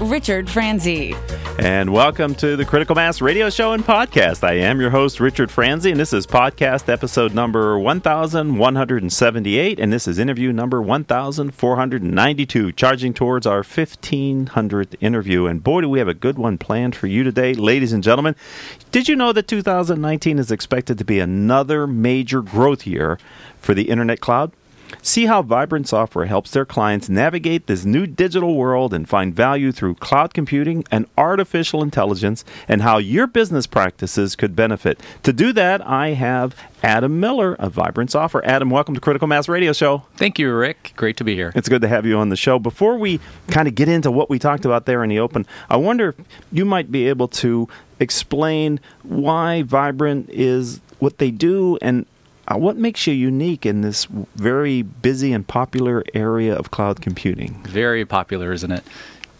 Richard Franzi. And welcome to the Critical Mass Radio Show and Podcast. I am your host, Richard Franzi, and this is podcast episode number 1178, and this is interview number 1492, charging towards our 1500th interview. And boy, do we have a good one planned for you today, ladies and gentlemen. Did you know that 2019 is expected to be another major growth year for the internet cloud? See how Vibrant Software helps their clients navigate this new digital world and find value through cloud computing and artificial intelligence, and how your business practices could benefit. To do that, I have Adam Miller of Vibrant Software. Adam, welcome to Critical Mass Radio Show. Thank you, Rick. Great to be here. It's good to have you on the show. Before we kind of get into what we talked about there in the open, I wonder if you might be able to explain why Vibrant is what they do and uh, what makes you unique in this very busy and popular area of cloud computing? Very popular, isn't it?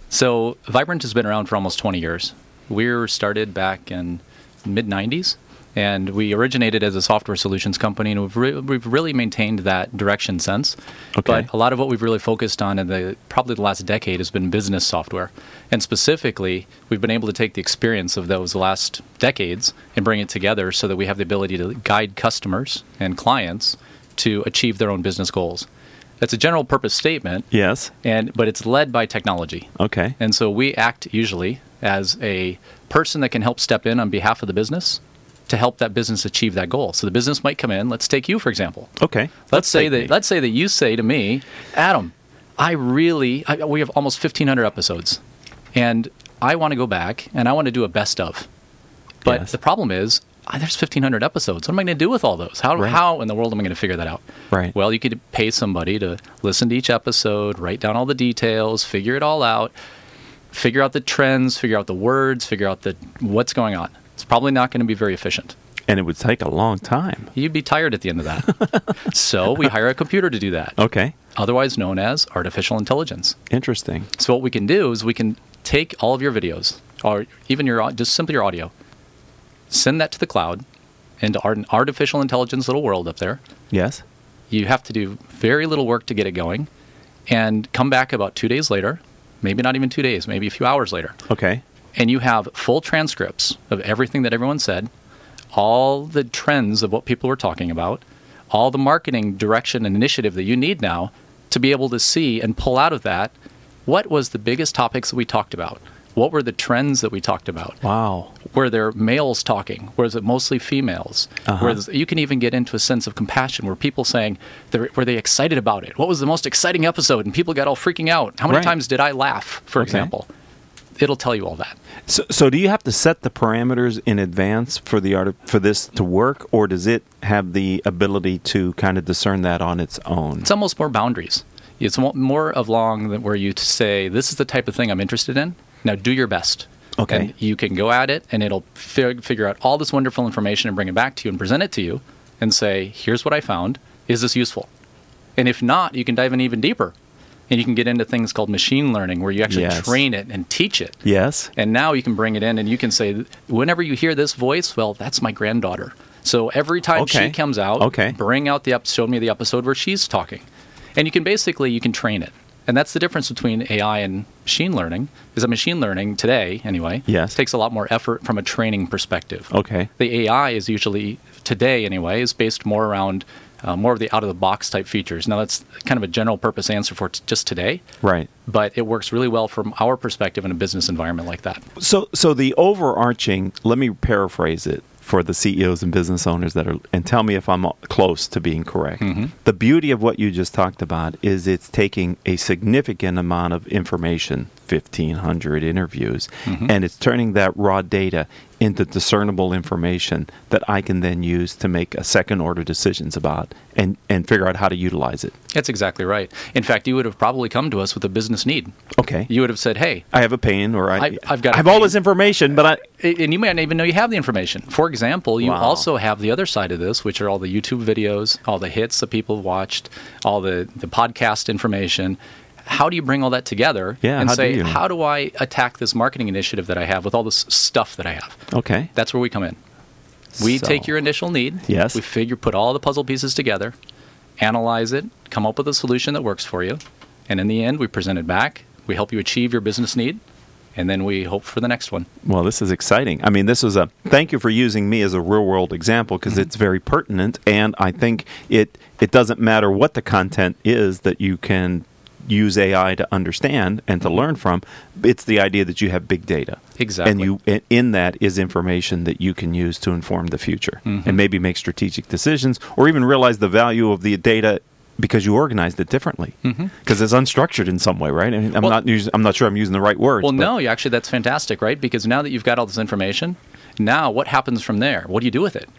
So, Vibrant has been around for almost 20 years. We were started back in mid 90s and we originated as a software solutions company, and we've, re- we've really maintained that direction since. Okay. But a lot of what we've really focused on in the probably the last decade has been business software, and specifically, we've been able to take the experience of those last decades and bring it together so that we have the ability to guide customers and clients to achieve their own business goals. That's a general purpose statement. Yes. And but it's led by technology. Okay. And so we act usually as a person that can help step in on behalf of the business to help that business achieve that goal. So the business might come in. Let's take you for example. Okay. Let's, let's say that me. let's say that you say to me, Adam, I really I, we have almost 1500 episodes and I want to go back and I want to do a best of. But Yes. the problem is ah, there's 1500 episodes. What am I going to do with all those? How, Right. how in the world am I going to figure that out? Right. Well, you could pay somebody to listen to each episode, write down all the details, figure it all out, figure out the trends, figure out the words, figure out the what's going on. It's probably not going to be very efficient. And it would take a long time. You'd be tired at the end of that. so we hire a computer to do that, Okay. otherwise known as artificial intelligence. Interesting. So what we can do is we can take all of your videos, or even your just simply your audio, send that to the cloud, into our artificial intelligence little world up there. Yes. You have to do very little work to get it going, and come back about two days later, maybe not even two days, maybe a few hours later, Okay. And you have full transcripts of everything that everyone said, all the trends of what people were talking about, all the marketing direction and initiative that you need now to be able to see and pull out of that what was the biggest topics that we talked about? What were the trends that we talked about? Wow. Were there males talking? Was it mostly females? Uh-huh. Where you can even get into a sense of compassion where people saying, were they excited about it? What was the most exciting episode? And people got all freaking out. How many Right. times did I laugh, for Okay. example? It'll tell you all that. So, so do you have to set the parameters in advance for the art for this to work, or does it have the ability to kind of discern that on its own? It's almost more boundaries. It's more of long where you say, "This is the type of thing I'm interested in." Now, do your best. Okay. And you can go at it, and it'll fi- figure out all this wonderful information and bring it back to you and present it to you, and say, "Here's what I found. Is this useful?" And if not, you can dive in even deeper, and you can get into things called machine learning, where you actually Yes. train it and teach it. Yes. And now you can bring it in and you can say, whenever you hear this voice, well, that's my granddaughter. So every time Okay. she comes out, Okay. bring out the episode, show me the episode where she's talking. And you can basically, you can train it. And that's the difference between AI and machine learning, is that machine learning today, anyway, Yes. takes a lot more effort from a training perspective. Okay. The AI is usually, today anyway, is based more around uh, more of the out of the box type features. Now, that's kind of a general purpose answer for t- just today, Right. but it works really well from our perspective in a business environment like that. So, so the overarching. Let me paraphrase it for the CEOs and business owners that are, and tell me if I'm close to being correct. The beauty of what you just talked about is it's taking a significant amount of information, 1,500 interviews, and it's turning that raw data into discernible information that I can then use to make a second order decisions about and, and figure out how to utilize it. That's exactly right. In fact, you would have probably come to us with a business need. Okay. You would have said, "Hey," I have a pain, or I, I've got I have all this information, but I, and you may not even know you have the information. For example, you Wow. also have the other side of this, which are all the YouTube videos, all the hits that people have watched, all the, the podcast information. How do you bring all that together Yeah, and how say, you? how do I attack this marketing initiative that I have with all this stuff that I have? Okay. That's where we come in. We So- take your initial need. Yes. We figure, put all the puzzle pieces together, analyze it, come up with a solution that works for you, and in the end, we present it back. We help you achieve your business need, and then we hope for the next one. Well, this is exciting. I mean, this is a thank you for using me as a real world example because Mm-hmm. it's very pertinent, and I think it it doesn't matter what the content is that you can use AI to understand and to Mm-hmm. learn from. It's the idea that you have big data, Exactly. and you in- in that is information that you can use to inform the future Mm-hmm. and maybe make strategic decisions or even realize the value of the data. Because you organized it differently, because it's unstructured in some way, right? I mean, Mm-hmm. Well- not using, I'm not sure I'm using the right words. Well, but- no, you- actually, that's fantastic, right? Because now that you've got all this information, now what happens from there? What do you do with it?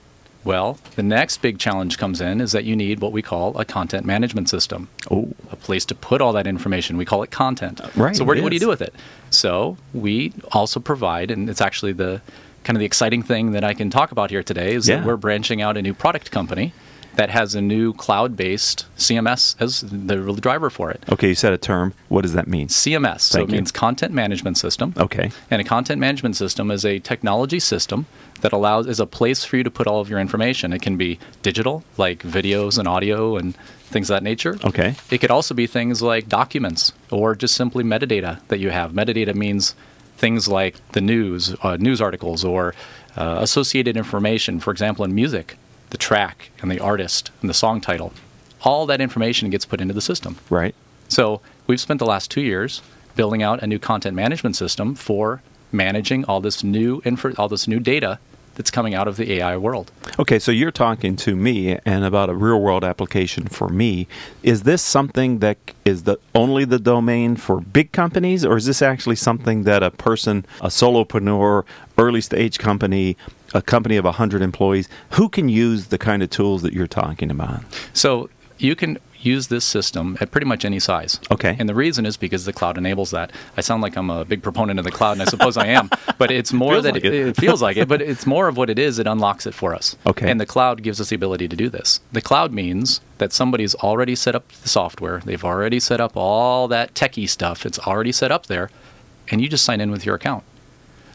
Well, the next big challenge comes in is that you need what we call a content management system. Oh. A place to put all that information. We call it content. Uh, right, So, where, do- what do you do with it? So, we also provide, and it's actually the kind of the exciting thing that I can talk about here today is Yeah. that we're branching out a new product company that has a new cloud-based CMS as the driver for it. Okay, you said a term. What does that mean? CMS. so it you. means content management system. Okay. And a content management system is a technology system that allows is a place for you to put all of your information. It can be digital, like videos and audio and things of that nature. Okay. It could also be things like documents or just simply metadata that you have. Metadata means things like the news, uh, news articles, or uh, associated information. For example, in music, the track and the artist and the song title. All that information gets put into the system. Right. So we've spent the last two years building out a new content management system for managing all this new info, all this new data that's coming out of the AI world. Okay, so you're talking to me and about a real world application for me. Is this something that is the only the domain for big companies or is this actually something that a person, a solopreneur, early stage company, a company of 100 employees, who can use the kind of tools that you're talking about? So you can use this system at pretty much any size. Okay. And the reason is because the cloud enables that. I sound like I'm a big proponent of the cloud, and I suppose I am, but it's more Feels that like it. it. feels like it, but it's more of what it is. It unlocks it for us. Okay. And the cloud gives us the ability to do this. The cloud means that somebody's already set up the software. They've already set up all that techie stuff. It's already set up there, and you just sign in with your account.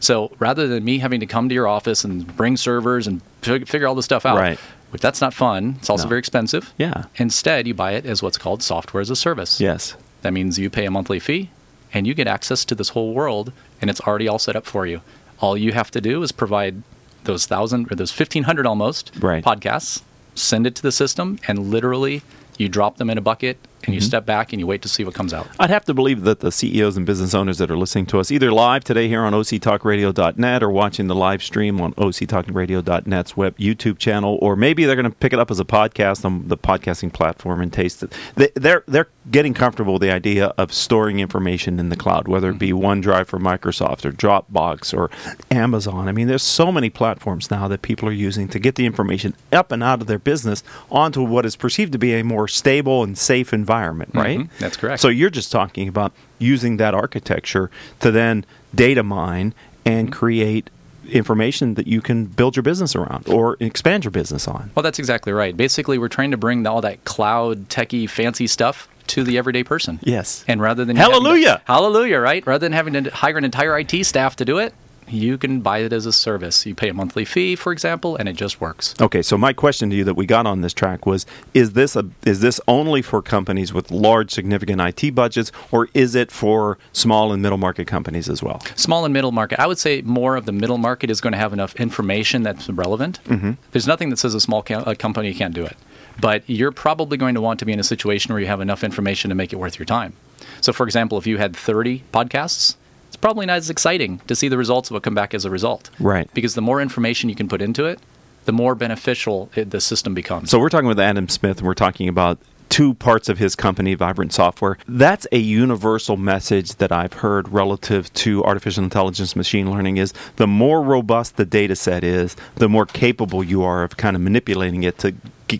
So rather than me having to come to your office and bring servers and fig- figure all this stuff out, Right. which that's not fun. It's also No. very expensive. Yeah. Instead, you buy it as what's called software as a service. Yes. That means you pay a monthly fee and you get access to this whole world and it's already all set up for you. All you have to do is provide those thousand or those 1500 almost Right. podcasts, send it to the system, and literally you drop them in a bucket and you mm-hmm. step back and you wait to see what comes out. I'd have to believe that the CEOs and business owners that are listening to us, either live today here on octalkradio.net or watching the live stream on octalkradio.net's web YouTube channel, or maybe they're going to pick it up as a podcast on the podcasting platform and taste it. They, they're they're getting comfortable with the idea of storing information in the cloud, whether it be mm-hmm. OneDrive for Microsoft or Dropbox or Amazon. I mean, there's so many platforms now that people are using to get the information up and out of their business onto what is perceived to be a more stable and safe environment, right? Mhm, that's correct. So you're just talking about using that architecture to then data mine and create information that you can build your business around or expand your business on. Well, that's exactly right. Basically, we're trying to bring all that cloud, techie, fancy stuff to the everyday person. Yes. And rather than having to- Hallelujah! hallelujah, right? Rather than having to hire an entire IT staff to do it, you can buy it as a service. You pay a monthly fee, for example, and it just works. Okay, so my question to you that we got on this track was: Is this a is this only for companies with large, significant IT budgets, or is it for small and middle market companies as well? Small and middle market. I would say more of the middle market is going to have enough information that's relevant. Mm-hmm. There's nothing that says a small co- a company can't do it, but you're probably going to want to be in a situation where you have enough information to make it worth your time. So, for example, if you had 30 podcasts, it's probably not as exciting to see the results of what come back as a result. Right. Because the more information you can put into it, the more beneficial it, the system becomes. So we're talking with Adam Smith, and we're talking about two parts of his company, Vibrant Software. That's a universal message that I've heard relative to artificial intelligence, machine learning is the more robust the data set is, the more capable you are of kind of manipulating it to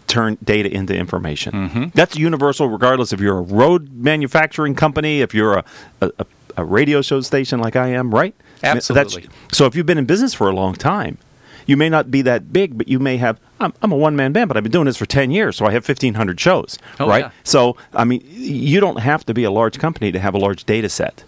turn data into information. Mm-hmm. That's universal regardless if you're a road manufacturing company, if you're a, a, a- a radio show station like I am, right? Absolutely. so if you've been in business for a long time, You may not be that big, but you may have. I'm, I'm a one man band, but I've been doing this for 10 years, so I have 1,500 shows, Oh, right? yeah. So, I mean, you don't have to be a large company to have a large data set.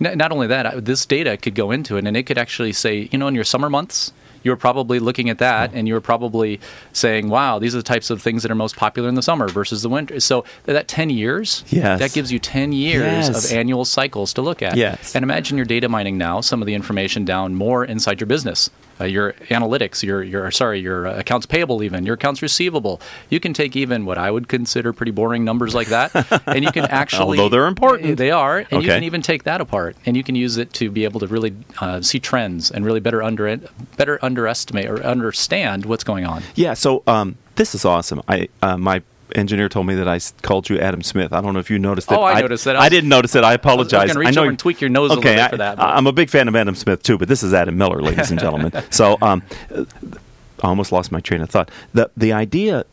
Not only that, this data could go into it, and it could actually say, you know, in your summer months, you were probably looking at that, and you were probably saying, "Wow, these are the types of things that are most popular in the summer versus the winter." So that ten years, Yes. that gives you ten years Yes. of annual cycles to look at. Yes. And imagine you're data mining now some of the information down more inside your business. Uh, your analytics, your your sorry, your uh, accounts payable, even your accounts receivable. You can take even what I would consider pretty boring numbers like that, and you can actually Although they're important. They are, and you Okay. can even take that apart, and you can use it to be able to really uh, see trends and really better under better underestimate or understand what's going on. Yeah, so um, this is awesome. I uh, My engineer told me that I called you Adam Smith. I don't know if you noticed it. Oh, I noticed that. I I, didn't notice it. I apologize. gonna reach know you- and tweak your nose a little okay, bit I, for that, but- I'm a big fan of Adam Smith too, but this is Adam Miller, ladies and gentlemen. so um, I almost lost my train of thought. The the idea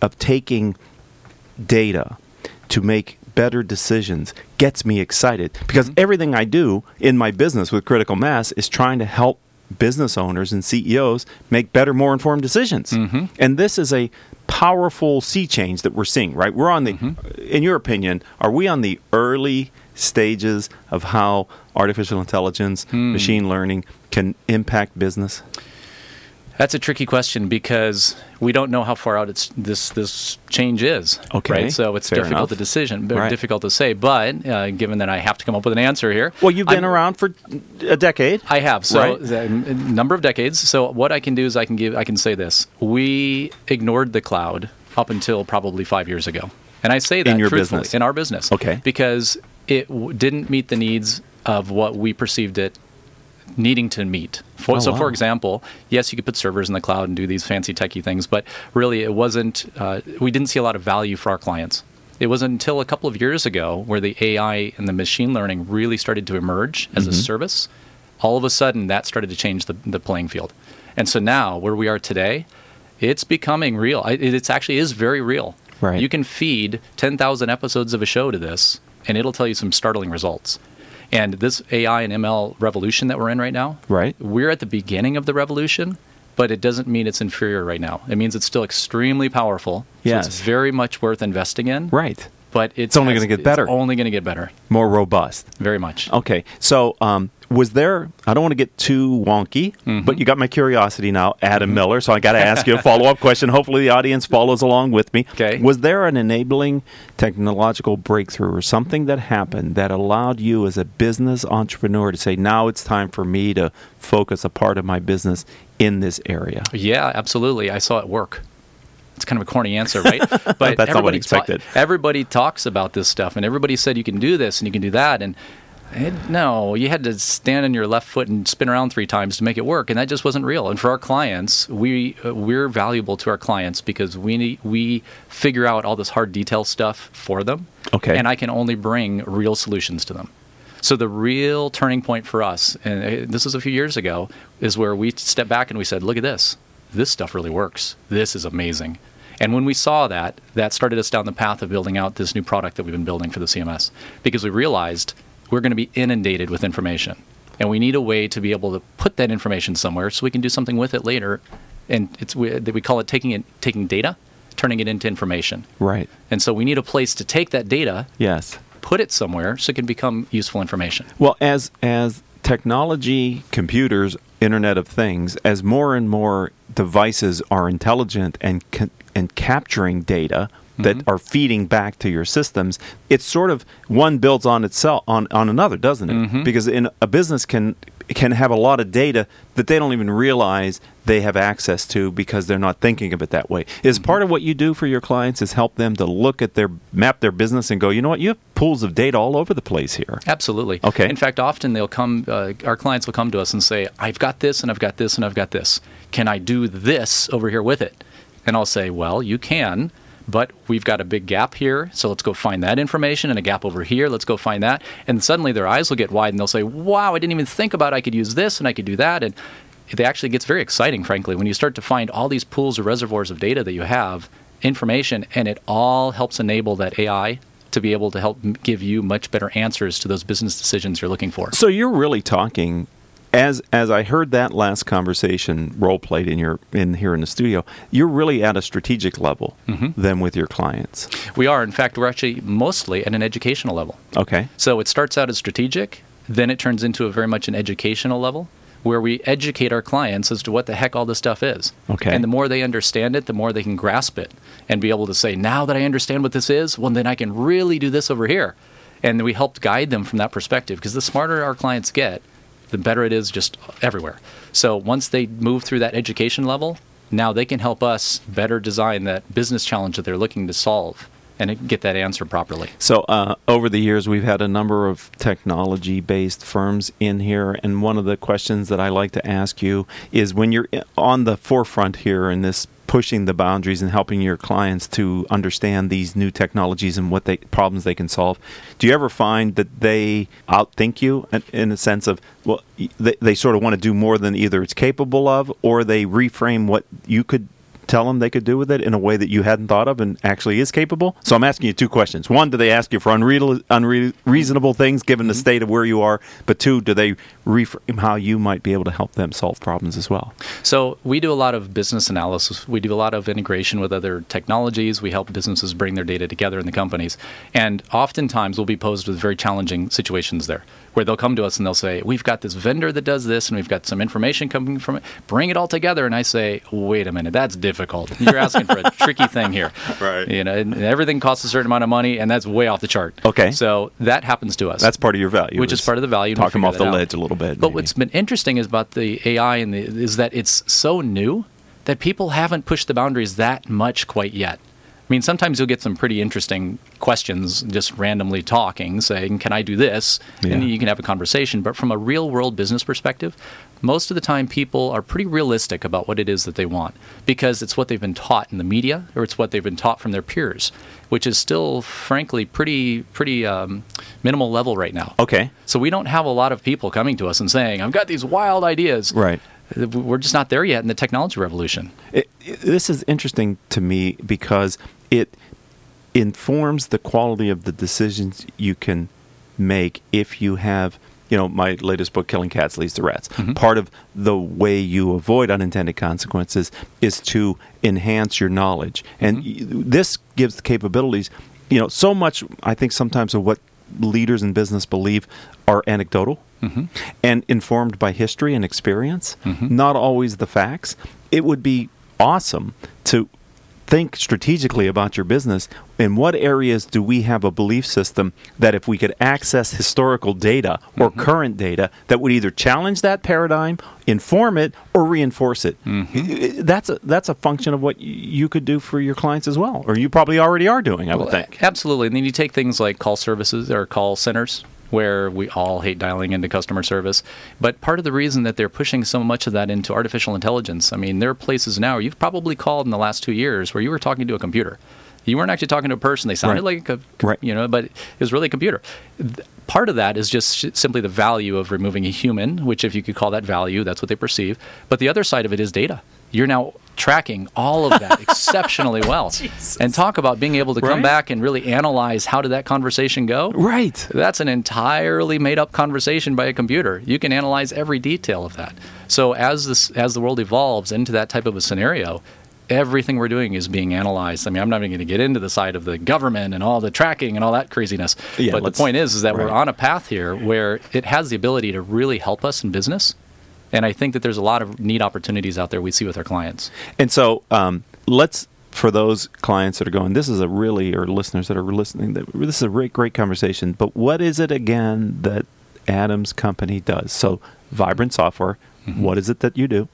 of taking data to make better decisions gets me excited because everything I do in my business with critical mass is trying to help business owners and CEOs make better more informed decisions. And this is a powerful sea change that we're seeing, right? We're on the mm-hmm. uh, in your opinion, are we on the early stages of how artificial intelligence, hmm. machine learning can impact business? That's a tricky question because we don't know how far out it's this this change is. Okay, right? So it's fair difficult enough. to decision, but Right. difficult to say. But uh, given that I have to come up with an answer here, Well, you've been I'm- around for a decade. I have so Right. a number of decades. So what I can do is I can give I can say this: we ignored the cloud up until probably five years ago, and I say that In your truthfully, business. in our business, Okay. because it w- didn't meet the needs of what we perceived it needing to meet. For, Oh, so, wow. for example, yes, you could put servers in the cloud and do these fancy techie things, but really, it wasn't. Uh, we didn't see a lot of value for our clients. It wasn't until a couple of years ago where the AI and the machine learning really started to emerge as Mm-hmm. a service. All of a sudden, that started to change the, the playing field. And so now, where we are today, it's becoming real. It it's actually is very real. Right. You can feed 10,000 episodes of a show to this, and it'll tell you some startling results. And this AI and ML revolution that we're in right now, Right. we're at the beginning of the revolution, but it doesn't mean it's inferior right now. It means it's still extremely powerful. So Yes. it's very much worth investing in. Right. But it's, It's only gonna get better. It's only going to get better. More robust. Very much. Okay, so um, was there? I don't want to get too wonky, Mm-hmm. but you got my curiosity now, Adam Miller. So I got to ask you a follow up question. Hopefully, the audience follows along with me. Okay. Was there an enabling technological breakthrough or something that happened that allowed you, as a business entrepreneur, to say, "Now it's time for me to focus a part of my business in this area"? Yeah, absolutely. I saw it work. It's kind of a corny answer, right? But That's not what I everybody expected. everybody talks about this stuff, and everybody said you can do this and you can do that, and it, no, you had to stand on your left foot and spin around three times to make it work, and that just wasn't real. And for our clients, we uh, we're valuable to our clients because we need, we figure out all this hard detail stuff for them. Okay. and I can only bring real solutions to them. So the real turning point for us, and uh, this was a few years ago, is where we stepped back and we said, "Look at this. This stuff really works. This is amazing." And when we saw that, that started us down the path of building out this new product that we've been building for the CMS because we realized we're going to be inundated with information. And we need a way to be able to put that information somewhere so we can do something with it later. And it's we, we call it taking it taking data, turning it into information. Right. And so we need a place to take that data Yes. put it somewhere so it can become useful information. Well, as as technology, computers, Internet of Things, as more and more devices are intelligent and and capturing data that Mm-hmm. are feeding back to your systems, it's sort of one builds on itself on, on another, doesn't it? Mm-hmm. Because in a business can can have a lot of data that they don't even realize they have access to because they're not thinking of it that way. Is Mm-hmm. part of what you do for your clients is help them to look at their map their business and go, you know what, you have pools of data all over the place here. Absolutely. Okay. In fact, often they'll come, uh, our clients will come to us and say, I've got this and I've got this and I've got this. Can I do this over here with it? And I'll say, well, you can, but we've got a big gap here. So let's go find that information and a gap over here. Let's go find that. And suddenly their eyes will get wide and they'll say, wow, I didn't even think about I could use this and I could do that. And it actually gets very exciting, frankly, when you start to find all these pools or reservoirs of data that you have, information, and it all helps enable that AI to be able to help give you much better answers to those business decisions you're looking for. So you're really talking as as I heard that last conversation role played in your in here in the studio, you're really at a strategic level Mm-hmm. than with your clients. We are, in fact, we're actually mostly at an educational level. Okay. So it starts out as strategic, then it turns into a very much an educational level where we educate our clients as to what the heck all this stuff is. Okay. And the more they understand it, the more they can grasp it and be able to say, now that I understand what this is, well, then I can really do this over here. And we helped guide them from that perspective because the smarter our clients get, the better it is just everywhere. So once they move through that education level, now they can help us better design that business challenge that they're looking to solve and get that answer properly. So uh, over the years, we've had a number of technology-based firms in here, and one of the questions that I like to ask you is when you're on the forefront here in this pushing the boundaries and helping your clients to understand these new technologies and what they problems they can solve. Do you ever find that they outthink you in, in a sense of well, they, they sort of want to do more than either it's capable of, or they reframe what you could tell them they could do with it in a way that you hadn't thought of and actually is capable? So I'm asking you two questions. One, do they ask you for unreal, unreasonable things given the mm-hmm. state of where you are? But two, do they reframe how you might be able to help them solve problems as well? So we do a lot of business analysis. We do a lot of integration with other technologies. We help businesses bring their data together in the companies. And oftentimes we'll be posed with very challenging situations there where they'll come to us and they'll say, We've got this vendor that does this and we've got some information coming from it. Bring it all together. And I say, Wait a minute, that's difficult. You're asking for a tricky thing here. Right. You know, and everything costs a certain amount of money and that's way off the chart. Okay. So that happens to us. That's part of your value. Which is part of the value, Talk them off the out. ledge a little bit. But maybe. what's been interesting is about the AI and the, is that it's so new that people haven't pushed the boundaries that much quite yet. I mean, sometimes you'll get some pretty interesting questions just randomly talking, saying, Can I do this? And you can have a conversation. But from a real world business perspective, most of the time people are pretty realistic about what it is that they want because it's what they've been taught in the media or it's what they've been taught from their peers, which is still, frankly, pretty, pretty um, minimal level right now. okay. So we don't have a lot of people coming to us and saying, "I've got these wild ideas." Right. We're just not there yet in the technology revolution. It, it- this is interesting to me because it informs the quality of the decisions you can make if you have you know my latest book killing cats leads to rats. Mm-hmm. Part of the way you avoid unintended consequences is to enhance your knowledge. And mm-hmm. y this gives the capabilities you know so much i think sometimes of what leaders in business believe are anecdotal mm-hmm. and informed by history and experience, not always the facts. It would be awesome to think strategically about your business. In what areas do we have a belief system that if we could access historical data or mm-hmm. current data that would either challenge that paradigm, inform it, or reinforce it? Mm-hmm. That's a that's a function of what y- you could do for your clients as well, or you probably already are doing. I would think. Absolutely. And then you take things like call services or call centers, where we all hate dialing into customer service. But part of the reason that they're pushing so much of that into artificial intelligence, I mean, there are places now you've probably called in the last two years where you were talking to a computer. You weren't actually talking to a person. They sounded Right. like a, Right. you know, but it was really a computer. Part of that is just sh- simply the value of removing a human, which if you could call that value, that's what they perceive. But the other side of it is data. You're now tracking all of that exceptionally well. And talk about being able to come Right. back and really analyze how did that conversation go? Right. That's an entirely made up conversation by a computer. You can analyze every detail of that. So as this as the world evolves into that type of a scenario, everything we're doing is being analyzed. I mean, I'm not even going to get into the side of the government and all the tracking and all that craziness. Yeah, but the point is is that we're on a path here where it has the ability to really help us in business. And I think that there's a lot of neat opportunities out there we see with our clients. And so um, let's, for those clients that are going, this is a really, or listeners that are listening, that this is a great, great conversation. But what is it again that Adam's company does? So, Vibrant Software, what is it that you do?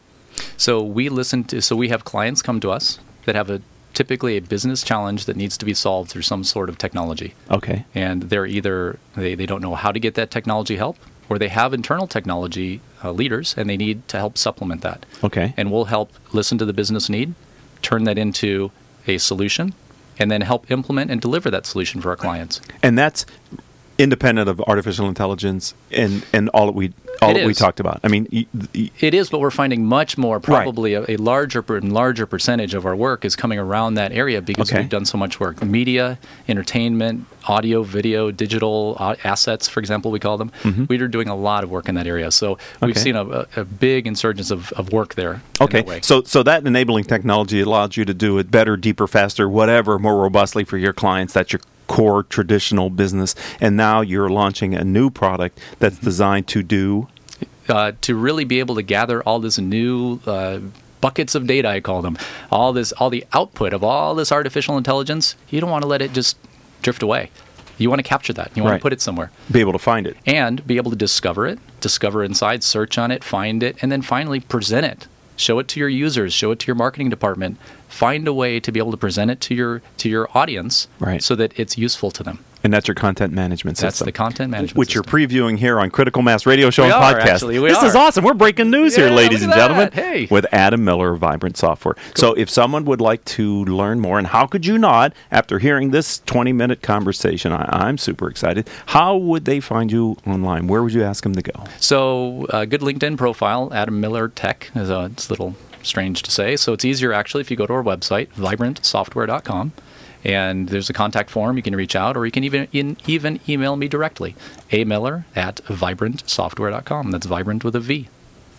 So we listen to. So we have clients come to us that have a typically a business challenge that needs to be solved through some sort of technology, Okay. and they're either they, they don't know how to get that technology help, or they have internal technology uh, leaders and they need to help supplement that. Okay. And we'll help listen to the business need, turn that into a solution, and then help implement and deliver that solution for our clients. And that's independent of artificial intelligence and and all that we all It that we talked about. I mean, y- y- It is, but we're finding much more, probably a, a larger and larger percentage of our work is coming around that area because Okay. we've done so much work. Media, entertainment, audio, video, digital uh, assets, for example, we call them. We are doing a lot of work in that area. So we've Mm-hmm. Okay. seen a, a, big insurgence of, of work there. okay. So so that enabling technology allows you to do it better, deeper, faster, whatever, more robustly for your clients. That's your core traditional business. And now you're launching a new product that's designed to do uh, to really be able to gather all this new uh, buckets of data, I call them, all this, all the output of all this artificial intelligence. You don't want to let it just drift away. You want to capture that. You want Right. to put it somewhere be able to find it. and be able to discover it, discover inside, search on it, find it, and then finally present it. Show it to your users, show it to your marketing department. Find a way to be able to present it to your to your audience Right. so that it's useful to them. And that's your content management system. That's the content management Which system. you're previewing here on Critical Mass Radio Show We and are, Podcast. actually, this is awesome. We're breaking news here, ladies and look at gentlemen. Hey. with Adam Miller of Vibrant Software. So, if someone would like to learn more, and how could you not, after hearing this 20 minute conversation, I, I'm super excited. How would they find you online? Where would you ask them to go? So, a good LinkedIn profile, Adam Miller Tech, is a, it's a little strange to say. So, it's easier actually if you go to our website, vibrantsoftware.com, and there's a contact form. You can reach out, or you can even in, even email me directly, a miller at vibrantsoftware.com. That's vibrant with a V.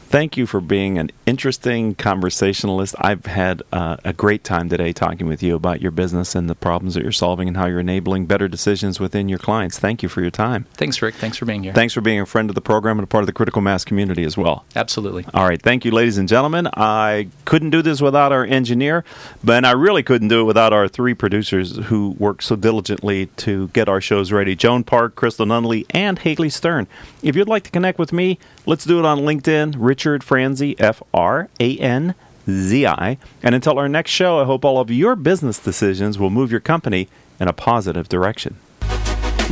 Thank you for being an interesting conversationalist. I've had uh, a great time today talking with you about your business and the problems that you're solving and how you're enabling better decisions within your clients. Thank you for your time. Thanks, Rick. Thanks for being here. Thanks for being a friend of the program and a part of the critical mass community as well. Absolutely. All right, thank you, ladies and gentlemen. I couldn't do this without our engineer, but I really couldn't do it without our three producers who work so diligently to get our shows ready Joan Park, Crystal Nunley, and Haley Stern. If you'd like to connect with me, let's do it on LinkedIn, Richard Franzi, F R A N Z I. And until our next show, I hope all of your business decisions will move your company in a positive direction.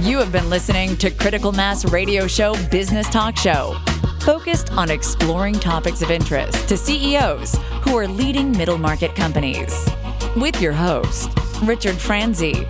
You have been listening to Critical Mass Radio Show Business Talk Show, focused on exploring topics of interest to CEOs who are leading middle market companies. With your host, Richard Franzi.